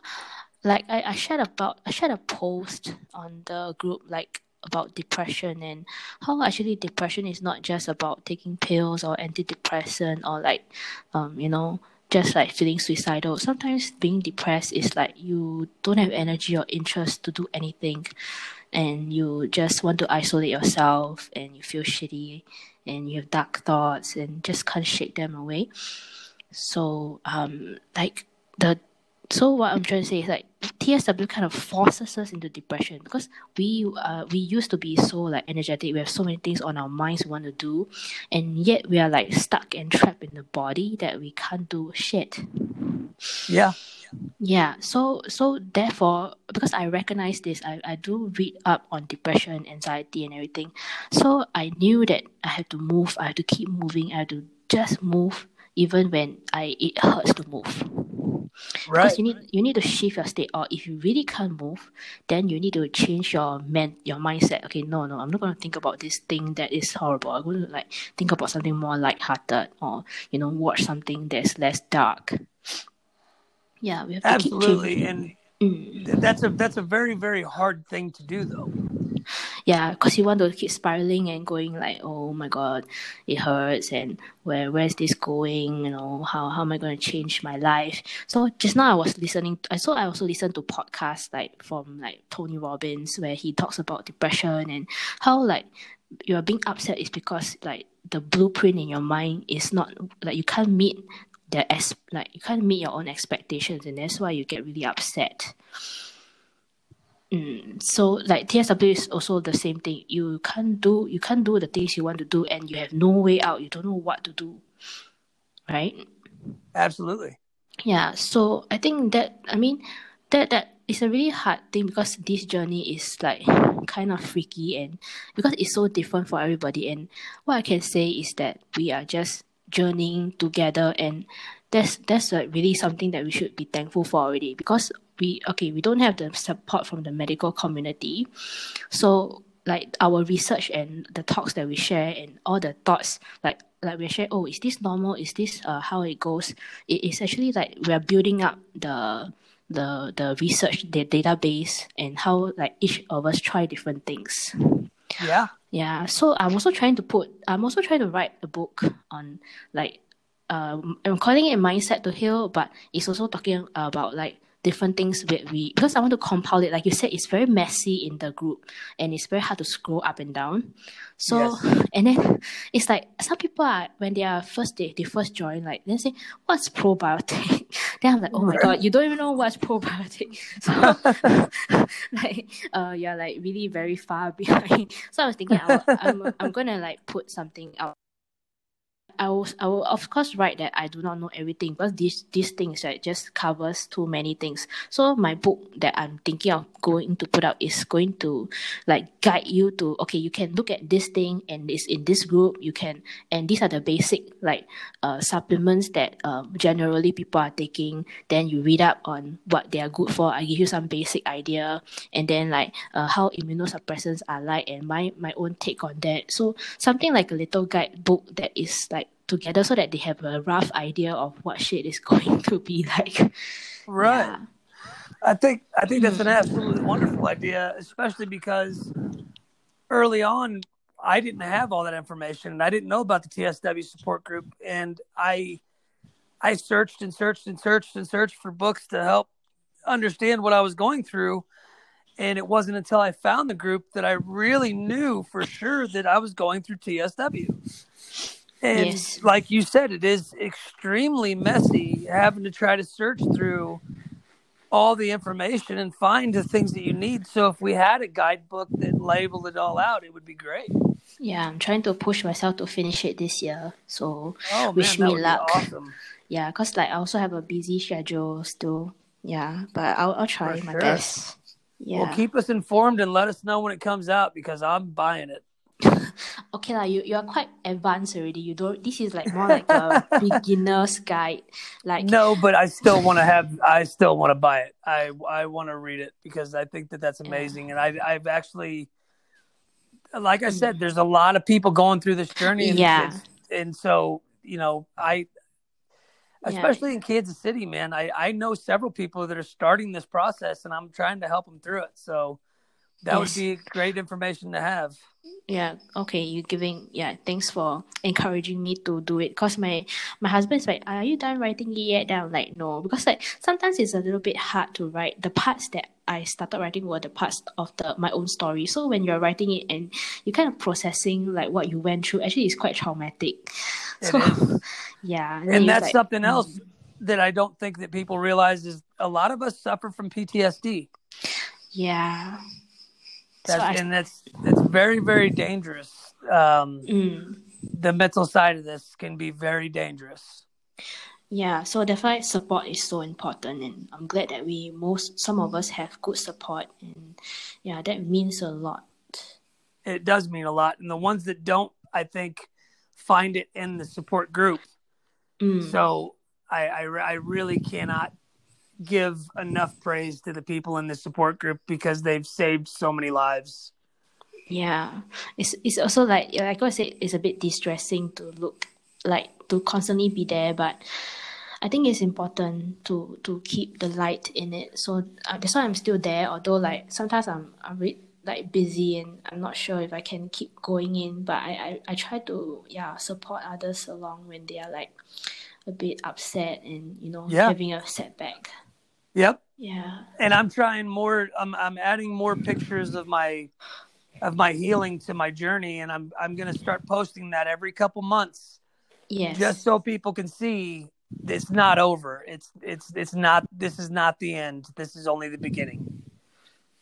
like I, I shared about I shared a post on the group like about depression and how actually depression is not just about taking pills or antidepressant or like um you know just like feeling suicidal. Sometimes being depressed is like you don't have energy or interest to do anything and you just want to isolate yourself and you feel shitty and you have dark thoughts and just can't shake them away. So um like the so what I'm trying to say is like TSW kind of forces us into depression because we uh we used to be so like energetic. We have so many things on our minds we want to do, and yet we are like stuck and trapped in the body that we can't do shit. Yeah. Yeah. So so therefore, because I recognize this, I, I do read up on depression, anxiety, and everything. So I knew that I have to move. I have to keep moving. I have to just move, even when I it hurts to move Right. because you need you need to shift your state or if you really can't move then you need to change your man your mindset okay no no i'm not going to think about this thing that is horrible i'm going to like think about something more lighthearted or you know watch something that's less dark yeah we have to Absolutely. And. Mm. that's a that's a very very hard thing to do though. Yeah because you want to keep spiraling and going like oh my god it hurts and where where's this going? You know how, how am i going to change my life? So just now i was listening i so i also listened to podcasts like from like tony robbins where he talks about depression and how like you're being upset is because like the blueprint in your mind is not like you can't meet the as like you can't meet your own expectations and that's why you get really upset Mm, so like TSW is also the same thing. You can't do you can't do the things you want to do and you have no way out. You don't know what to do. Right? Absolutely. Yeah. So I think that I mean that that is a really hard thing because this journey is like kind of freaky and because it's so different for everybody and what I can say is that we are just journeying together and that's that's like really something that we should be thankful for already because we okay we don't have the support from the medical community. So like our research and the talks that we share and all the thoughts like like we share oh is this normal? Is this uh, how it goes? It is actually like we're building up the the the research the database and how like each of us try different things. Yeah. yeah so i'm also trying to put i'm also trying to write a book on like um i'm calling it mindset to heal but it's also talking about like different things that we because i want to compile it like you said it's very messy in the group and it's very hard to scroll up and down. So Yes. and then it's like some people are when they are first they, they first join like they say what's probiotic? Then i'm like oh my god you don't even know what's probiotic. So like uh you're like really very far behind. So i was thinking I I'm, I'm gonna like put something out I will, I will of course write that I do not know everything because these these things right just covers too many things. So my book that I'm thinking of going to put out is going to like guide you to okay you can look at this thing and it's in this group you can and these are the basic like uh supplements that um generally people are taking. Then you read up on what they are good for. I give you some basic idea and then like uh, how immunosuppressants are like and my my own take on that. So something like a little guidebook that is like together so that they have a rough idea of what shit is going to be like. Right. Yeah. I think I think that's an mm. absolutely wonderful idea, especially because early on I didn't have all that information and I didn't know about the TSW support group and I I searched and searched and searched and searched for books to help understand what I was going through and it wasn't until I found the group that I really knew for sure that I was going through TSW. And Yes. like you said, it is extremely messy having to try to search through all the information and find the things that you need. So if we had a guidebook that labeled it all out, it would be great. Yeah, I'm trying to push myself to finish it this year. So Oh Wish that me luck. awesome. yeah, cause like I also have a busy schedule still. Yeah, but I'll I'll try For my sure. best. Yeah. Well, keep us informed and let us know when it comes out because I'm buying it. okay lah, you you are quite advanced already. You don't. This is like more like a beginner's guide. Like No, but I still want to have. I still want to buy it. I I want to read it because I think that that's amazing. And I I've actually, like I mm. said, there's a lot of people going through this journey. And Yeah. and so you know, I, Yeah. especially in Kansas City, man, I I know several people that are starting this process, and I'm trying to help them through it. So that Yes. would be great information to have. yeah okay You're giving yeah thanks for encouraging me to do it because my my husband's like are you done writing it yet then i'm like no because like sometimes it's a little bit hard to write the parts that i started writing were the parts of the my own story so when you're writing it and you're kind of processing like what you went through actually it's quite traumatic It so is. yeah then and that's like, something mm, else that I don't think that people realize is a lot of us suffer from PTSD. yeah That's, so I, and that's that's very very dangerous. Um, mm, the mental side of this can be very dangerous. yeah so that's why support is so important and i'm glad that we most some of us have good support and yeah that means a lot It does mean a lot, and the ones that don't, I think, find it in the support group. Mm. So I, I I really cannot give enough praise to the people in the support group because they've saved so many lives. Yeah, it's it's also like like I said, it's a bit distressing to look like to constantly be there, but I think it's important to to keep the light in it. So uh, that's why I'm still there. Although like sometimes I'm I'm re- like busy and I'm not sure if I can keep going in, but I I, I try to yeah support others along when they are like a bit upset and you know Yeah. having a setback. Yep. Yeah. and I'm trying more. I'm I'm adding more pictures of my of my healing to my journey, and I'm I'm gonna start posting that every couple months, Yes. just so people can see it's not over. It's it's it's not. This is not the end. This is only the beginning.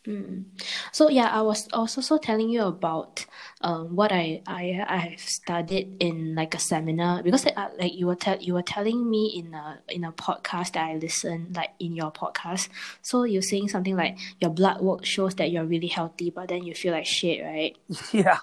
Mm. So yeah, I was also so telling you about um what I I I have studied in like a seminar because uh, like you were tell you were telling me in a in a podcast that I listened like in your podcast. So you're saying something like your blood work shows that you're really healthy, but then you feel like shit, right? Yeah.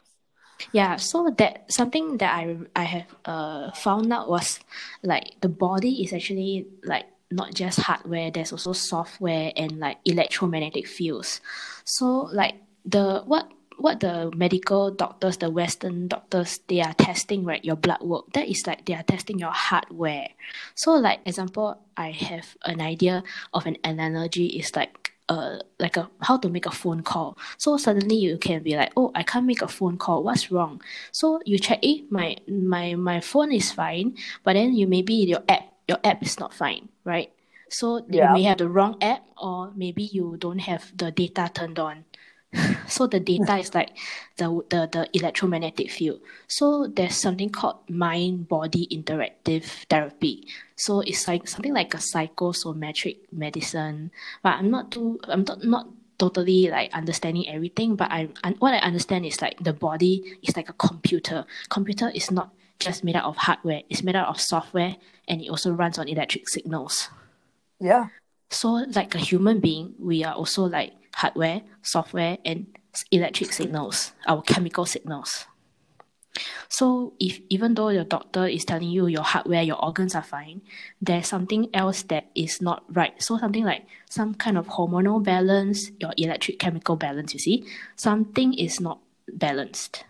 Yeah, so that something that I I have uh found out was like the body is actually like not just hardware, there's also software and like electromagnetic fields. So like the what what the medical doctors, the Western doctors, they are testing right your blood work. That is like they are testing your hardware. So like example, I have an idea of an analogy is like uh like a how to make a phone call. So suddenly you can be like, oh, I can't make a phone call. What's wrong? So you check, eh, my my my phone is fine, but then you maybe your app your app is not fine, right? So you may have the wrong app, or maybe you don't have the data turned on. So the data is like the, the the electromagnetic field. So there's something called mind body interactive therapy. So it's like something like a psychosomatic medicine. But I'm not too I'm not not totally like understanding everything. But I what I understand is like the body is like a computer. Computer is not just made out of hardware. It's made out of software, and it also runs on electric signals. Yeah. So, like a human being, we are also like hardware, software, and electric signals, our chemical signals. So, if even though your doctor is telling you your hardware, your organs are fine, there's something else that is not right. So, something like some kind of hormonal balance, your electric chemical balance, you see, something is not balanced.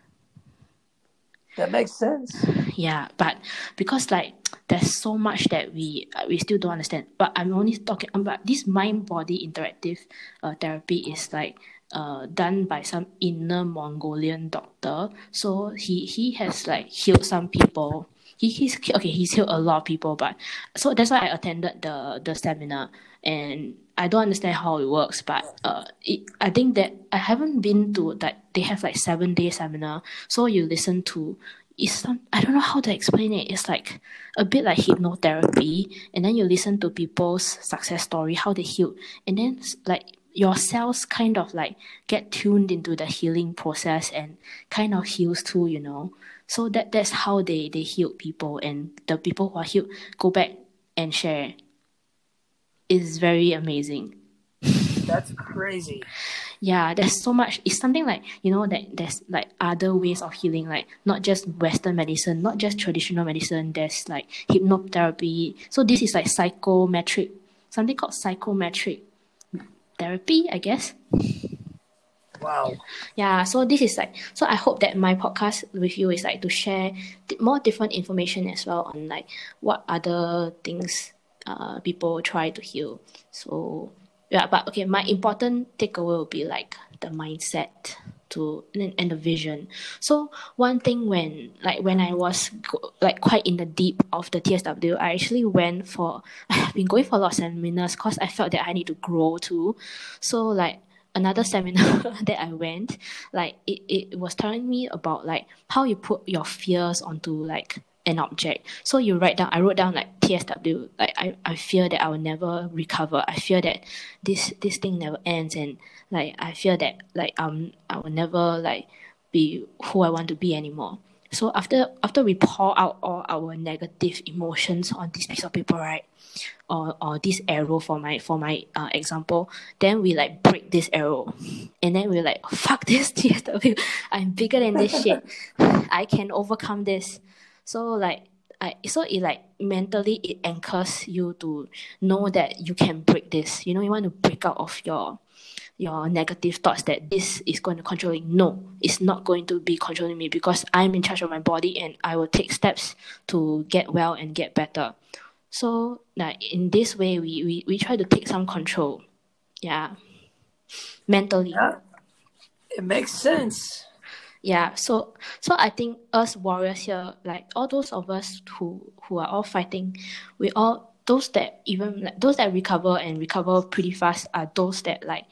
That makes sense. Yeah, but because like there's so much that we uh, we still don't understand. But I'm only talking about this mind body interactive uh, therapy is like uh done by some inner Mongolian doctor. So he he has like healed some people. He, he's okay. He's healed a lot of people, but so that's why I attended the the seminar, and I don't understand how it works. But uh, it, I think that I haven't been to like they have like seven day seminar. So you listen to it's some I don't know how to explain it. It's like a bit like hypnotherapy, and then you listen to people's success story, how they healed, and then like your cells kind of like get tuned into the healing process and kind of heals too, you know. So that that's how they they healed people, and the people who are healed go back and share. It's very amazing. That's crazy. Yeah, there's so much. It's something like you know that there's like other ways of healing, like not just Western medicine, not just traditional medicine. There's like hypnotherapy. So this is like psychometric, something called psychometric therapy, I guess. Wow. Yeah, so this is like so I hope that my podcast with you is like to share more different information as well on like what other things uh people try to heal. So yeah, but okay, my important takeaway will be like the mindset. to and, the vision. So one thing when like when I was like quite in the deep of the TSW, I actually went for I've been going for a lot of seminars because I felt that I need to grow too. So like another seminar that I went, like it, it was telling me about like how you put your fears onto like an object. So you write down I wrote down like TSW, like I, I fear that I will never recover. I fear that this this thing never ends and like I fear that like um I will never like be who I want to be anymore. So after after we pour out all our negative emotions on this piece of paper, right? Or or this arrow for my for my uh, example, then we like break this arrow. And then we're like, fuck this TSW. I'm bigger than this shit. I can overcome this. So like I so it like mentally it anchors you to know that you can break this. You know, you want to break out of your your negative thoughts that this is going to control you. No, it's not going to be controlling me because I'm in charge of my body and I will take steps to get well and get better. So like in this way we, we, we try to take some control. Yeah. Mentally. Yeah. It makes sense yeah so so i think us warriors here like all those of us who who are all fighting we all those that even like those that recover and recover pretty fast are those that like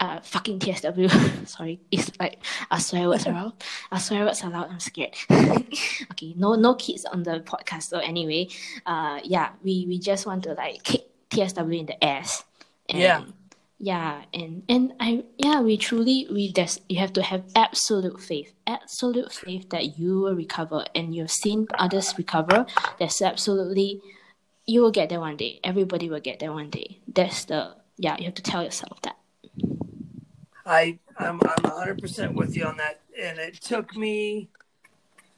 uh fucking TSW. Sorry, it's like a swear words around. A swear words allowed. I'm scared. okay, no no kids on the podcast. So anyway, uh yeah, we we just want to like kick TSW in the ass. And, yeah yeah and and i yeah we truly we just you have to have absolute faith absolute faith that you will recover and you've seen others recover that's absolutely you will get there one day everybody will get there one day that's the yeah you have to tell yourself that. I i'm i'm 100% with you on that and it took me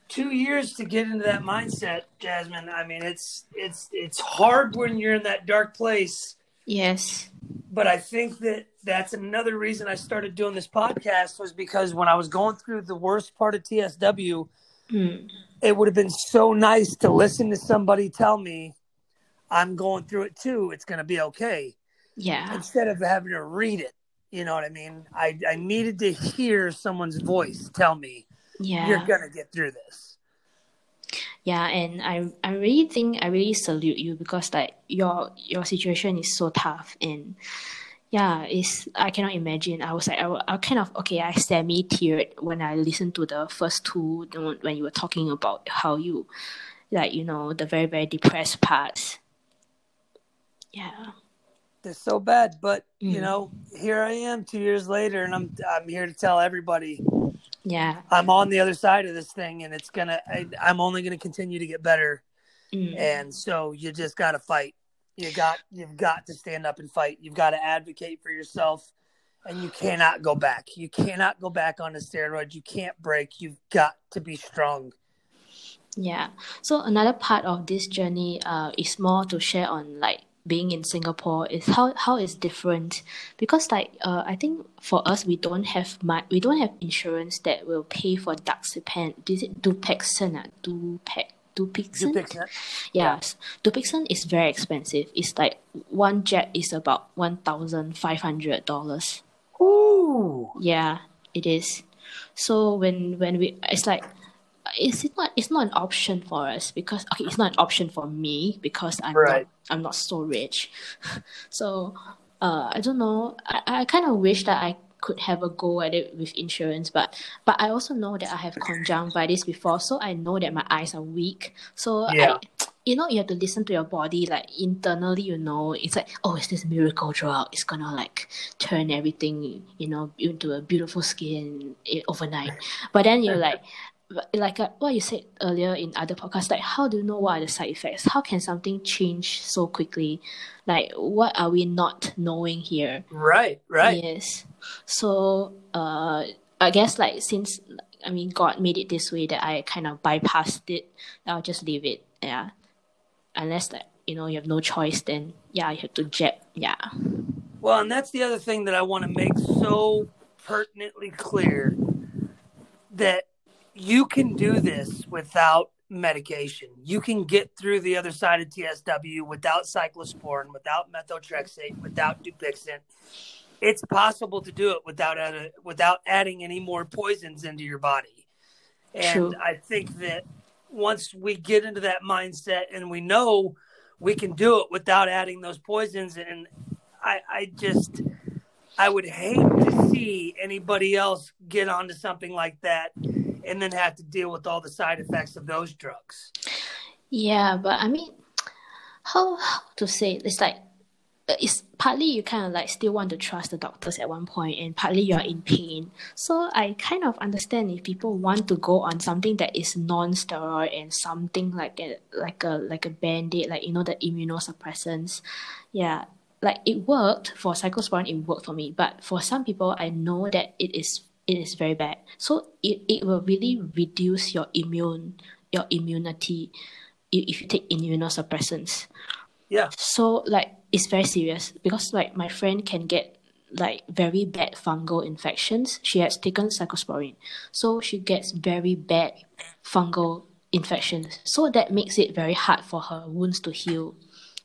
two years to get into that mindset jasmine. I mean it's it's it's hard when you're in that dark place yes but I think that that's another reason I started doing this podcast was because when I was going through the worst part of TSW, mm. it would have been so nice to listen to somebody tell me, I'm going through it too. It's going to be okay. Yeah. Instead of having to read it. You know what I mean? I, I needed to hear someone's voice tell me, yeah. you're going to get through this yeah and i i really think i really salute you because like your your situation is so tough and yeah it's i cannot imagine. I was like i, I kind of okay i semi teared when i listened to the first two when you were talking about how you like you know the very very depressed parts. Yeah. They're so bad but mm. you know here i am two years later and i'm i'm here to tell everybody yeah. I'm on the other side of this thing and it's gonna I, am only gonna continue to get better. Mm. and so you just gotta fight. You got you've got to stand up and fight. You've got to advocate for yourself and you cannot go back. You cannot go back on the steroids. You can't break. You've got to be strong. Yeah. So another part of this journey uh, is more to share on like being in Singapore is how how is different because like uh, I think for us we don't have my we don't have insurance that will pay for Duxapan. Is it Dupixent? Uh, Dupex. Dupixent? Dupixent. Yes. Dupixent is very expensive. It's like one jet is about one thousand five hundred dollars. Ooh. Yeah, it is. So when when we it's like it's not it's not an option for us because okay it's not an option for me because I'm right. not I'm not so rich. so uh I don't know. I, I kind of wish that I could have a go at it with insurance but but I also know that I have conjunctivitis before so I know that my eyes are weak. So yeah. I you know you have to listen to your body like internally you know it's like oh it's this miracle drug it's gonna like turn everything you know into a beautiful skin eh, overnight but then you're like like uh, what you said earlier in other podcasts, like how do you know what are the side effects? How can something change so quickly? Like what are we not knowing here? Right, right. Yes. So uh, I guess like since I mean God made it this way that I kind of bypassed it, I'll just leave it. Yeah. Unless like you know you have no choice, then yeah you have to jab. Yeah. Well, and that's the other thing that I want to make so pertinently clear that you can do this without medication. You can get through the other side of TSW without cyclosporin, without methotrexate, without Dupixent. it's possible to do it without without adding any more poisons into your body. And True. I think that once we get into that mindset and we know we can do it without adding those poisons, and I, I just I would hate to see anybody else get onto something like that and then have to deal with all the side effects of those drugs. Yeah, but I mean, how, how to say it? it's like it's partly you kind of like still want to trust the doctors at one point, and partly you're in pain. So I kind of understand if people want to go on something that is non-steroid and something like a like a like a band-aid, like you know the immunosuppressants. Yeah, like it worked for cyclosporin. It worked for me, but for some people, I know that it is it is very bad. So it, it will really reduce your immune your immunity if you take immunosuppressants. Yeah. So like it's very serious because like my friend can get like very bad fungal infections. She has taken cyclosporin, so she gets very bad fungal infections. So that makes it very hard for her wounds to heal.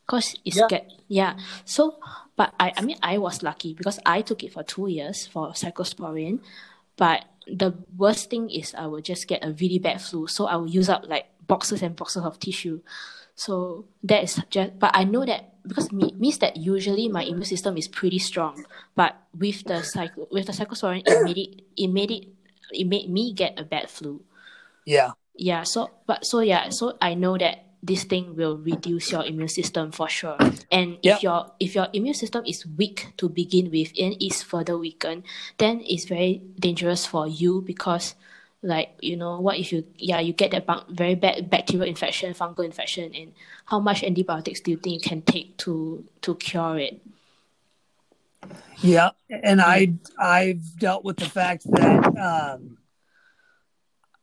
Cause it's Yeah. get yeah. So but I I mean I was lucky because I took it for two years for cyclosporin, but the worst thing is I will just get a really bad flu. So I will use up like boxes and boxes of tissue. So that is just, but I know that because me, means that usually my immune system is pretty strong. But with the cycle, with the cyclosporin, it made it, it made it, it made me get a bad flu. Yeah. Yeah. So, but so yeah, so I know that this thing will reduce your immune system for sure. And Yep. if your if your immune system is weak to begin with and is further weakened, then it's very dangerous for you because like you know what if you yeah you get that very bad bacterial infection fungal infection and how much antibiotics do you think you can take to to cure it Yeah, and I I've dealt with the fact that um,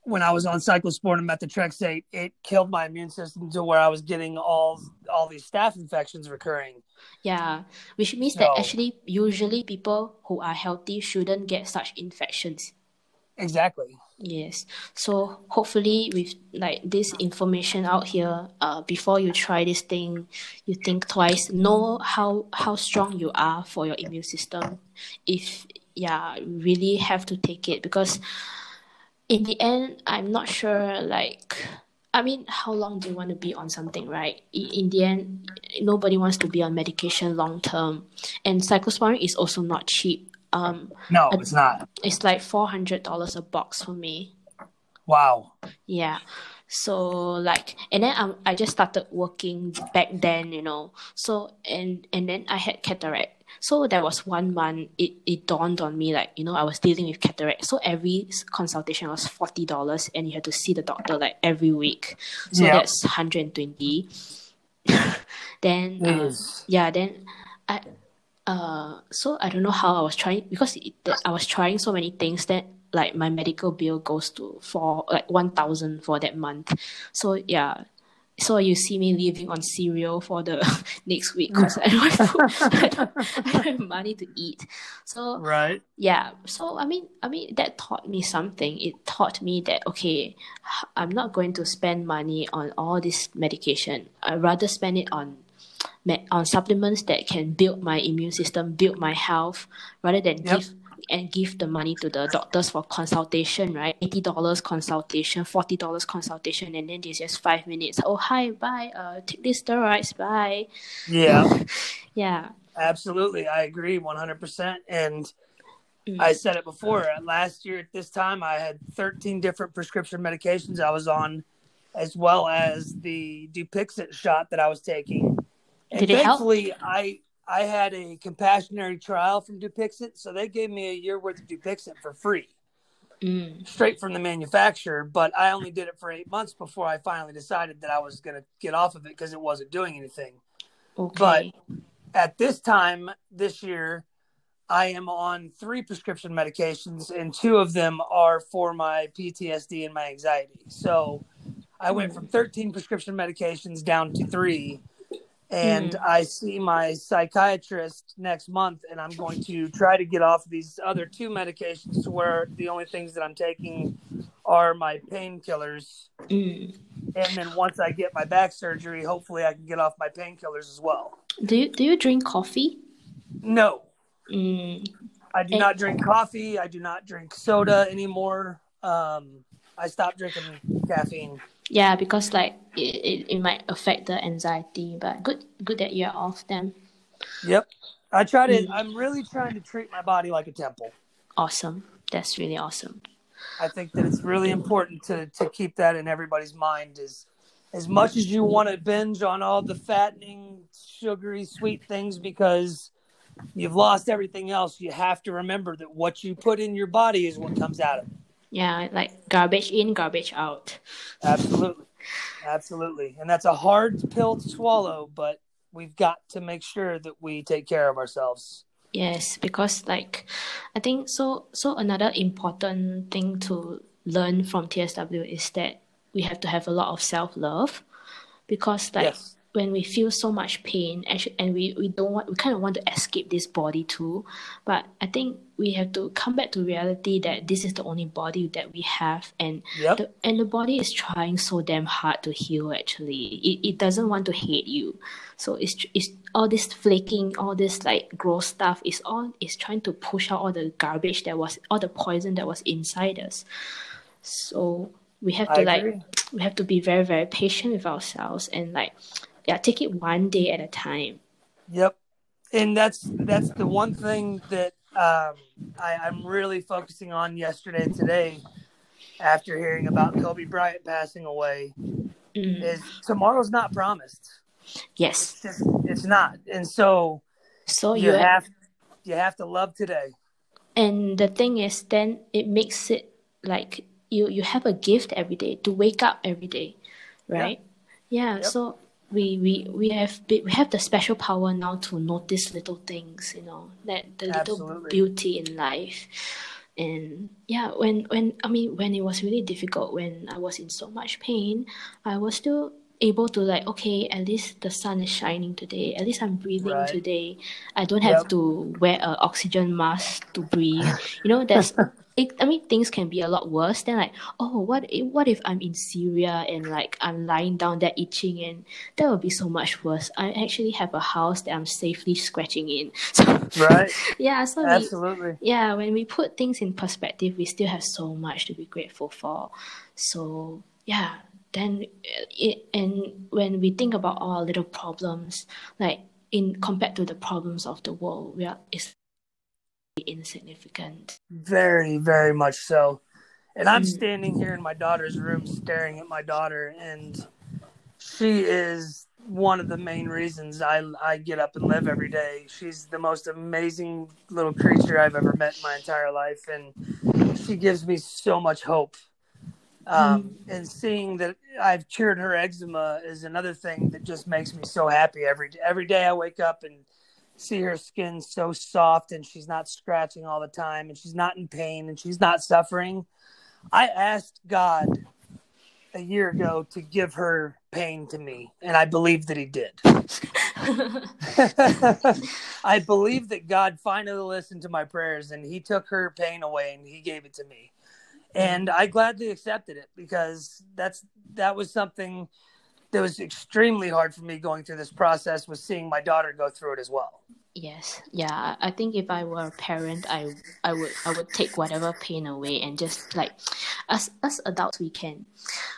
when I was on cyclosporin and methotrexate, it killed my immune system to where I was getting all all these staph infections recurring. yeah which means that actually usually people who are healthy shouldn't get such infections Exactly. Yes. So hopefully with like this information out here, uh, before you try this thing, you think twice. Know how how strong you are for your immune system. If yeah, really have to take it because in the end, I'm not sure like. I mean, how long do you want to be on something, right? In, in the end, nobody wants to be on medication long term, and cyclosporin is also not cheap. Um, No, it's not. it's like four hundred dollars a box for me. Wow. Yeah. So like and then I I just started working back then, you know. So and and then I had cataract. So there was one month it, it dawned on me like, you know, I was dealing with cataract. So every consultation was forty dollars and you had to see the doctor like every week. So Yeah. that's hundred and twenty. then uh, yeah, then I uh so I don't know how I was trying because it, I was trying so many things that like my medical bill goes to for like one thousand for that month. So yeah. So you see me living on cereal for the next week mm. because I don't have food. I don't, I don't have money to eat. So Right. yeah so i mean i mean that taught me something it taught me that okay I'm not going to spend money on all this medication i rather spend it on me- on supplements that can build my immune system build my health rather than Yep. give and give the money to the doctors for consultation right $80 consultation $40 consultation and then there's just five minutes oh hi bye uh take this steroids bye Yeah. yeah Absolutely. I agree 100%. And Mm. I said it before. Last year at this time, I had 13 different prescription medications I was on, as well as the Dupixent shot that I was taking. And Did it help? I I had a compassionary trial from Dupixent, so they gave me a year worth of Dupixent for free, Mm. straight from the manufacturer. But I only did it for eight months before I finally decided that I was going to get off of it because it wasn't doing anything. okay At this time this year, I am on three prescription medications, and two of them are for my PTSD and my anxiety. So I went from 13 prescription medications down to three. And I see my psychiatrist next month, and I'm going to try to get off these other two medications to where the only things that I'm taking are my painkillers. Mm. And then once I get my back surgery, hopefully I can get off my painkillers as well. Do you do you drink coffee? No, Mm. I do And- not drink coffee. I do not drink soda anymore. Um, I stopped drinking caffeine. Yeah, because like it, it, it might affect the anxiety, but good good that you're off them. Yep. I try to. Mm. I'm really trying to treat my body like a temple. Awesome. That's really awesome. I think that it's really important to to keep that in everybody's mind. Is as much as you want to binge on all the fattening, sugary, sweet things because you've lost everything else, you have to remember that what you put in your body is what comes out of it. Yeah, like garbage in, garbage out. Absolutely. Absolutely. And that's a hard pill to swallow, but we've got to make sure that we take care of ourselves. Yes, because like I think so so another important thing to learn from TSW is that we have to have a lot of self love because like Yes. When we feel so much pain actu- and we, we don't want we kind of want to escape this body too but i think we have to come back to reality that this is the only body that we have and Yep. the, and the body is trying so damn hard to heal actually it, it doesn't want to hate you so it's it's all this flaking all this like gross stuff is all is trying to push out all the garbage that was all the poison that was inside us so we have to I like agree. we have to be very very patient with ourselves and like yeah take it one day at a time Yep. And that's that's the one thing that um, I, I'm really focusing on yesterday and today after hearing about Kobe Bryant passing away Mm, is tomorrow's not promised. yes It's just it's not. And so so you you have you have to love today. and the thing is then it makes it like you you have a gift every day to wake up every day right yeah Yep. so we we we have we have the special power now to notice little things you know that the little beauty in life. And yeah when when i mean when it was really difficult when i was in so much pain i was still able to like okay at least the sun is shining today. At least i'm breathing Right. today. I don't have Yep. to wear an oxygen mask to breathe. You know there's it, i mean things can be a lot worse than like oh what if, what if i'm in syria and like i'm lying down there itching and that would be so much worse i actually have a house that i'm safely scratching in so Right? yeah so we, Absolutely. yeah when we put things in perspective we still have so much to be grateful for so yeah then uh, it, and when we think about all our little problems like in compared to the problems of the world we are it's insignificant Very, very much so. And I'm Mm. standing here in my daughter's room staring at my daughter and she is one of the main reasons I I get up and live every day. She's the most amazing little creature I've ever met in my entire life and she gives me so much hope. Um, and seeing that I've cured her eczema is another thing that just makes me so happy every every day I wake up and see her skin so soft and she's not scratching all the time and she's not in pain and she's not suffering. I asked God a year ago to give her pain to me, and I believe that He did. I believe that God finally listened to my prayers and He took her pain away and He gave it to me. And I gladly accepted it because that's that was something that was extremely hard for me going through this process was seeing my daughter go through it as well. Yes, yeah. I think if I were a parent, I I would I would take whatever pain away and just like, as as adults, we can,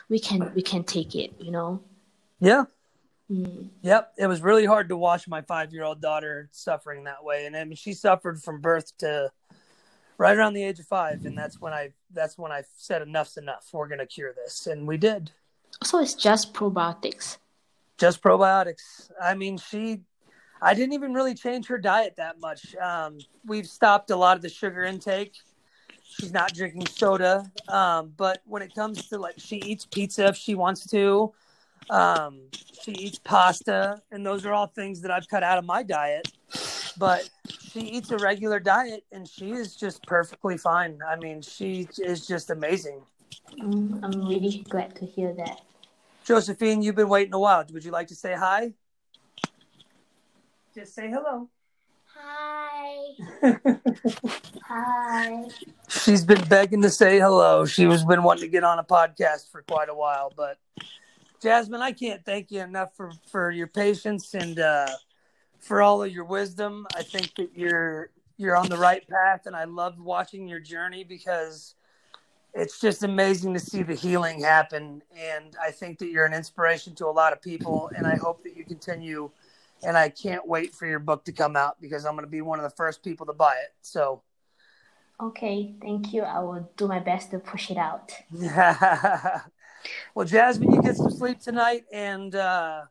we can we can take it. You know. Yeah. Mm, Yep, it was really hard to watch my five-year-old daughter suffering that way, and I mean, she suffered from birth to right around the age of five, and that's when I that's when I said enough's enough. We're gonna cure this, and we did. So it's just probiotics. Just probiotics. I mean, she. I didn't even really change her diet that much. Um, we've stopped a lot of the sugar intake. She's not drinking soda, um, but when it comes to like, she eats pizza if she wants to. Um, she eats pasta, and those are all things that I've cut out of my diet. But she eats a regular diet, and she is just perfectly fine. I mean, she is just amazing. Mm, I'm really glad to hear that. Josephine, you've been waiting a while. Would you like to say hi? Just say hello. Hi. Hi. She's been begging to say hello. She was been wanting to get on a podcast for quite a while, but Jasmine, I can't thank you enough for for your patience and uh, for all of your wisdom. I think that you're you're on the right path, and I loved watching your journey because it's just amazing to see the healing happen. And I think that you're an inspiration to a lot of people, and I hope that you continue. And I can't wait for your book to come out because I'm going to be one of the first people to buy it. So, okay, thank you. I will do my best to push it out. well, Jasmine, you get some sleep tonight, and uh,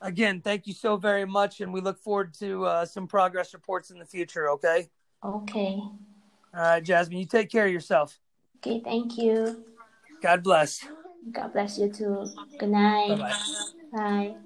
again, thank you so very much, and we look forward to uh, some progress reports in the future. Okay. Okay. All right, Jasmine, you take care of yourself. Okay, thank you. God bless. God bless you too. Good night. Bye-bye. Bye.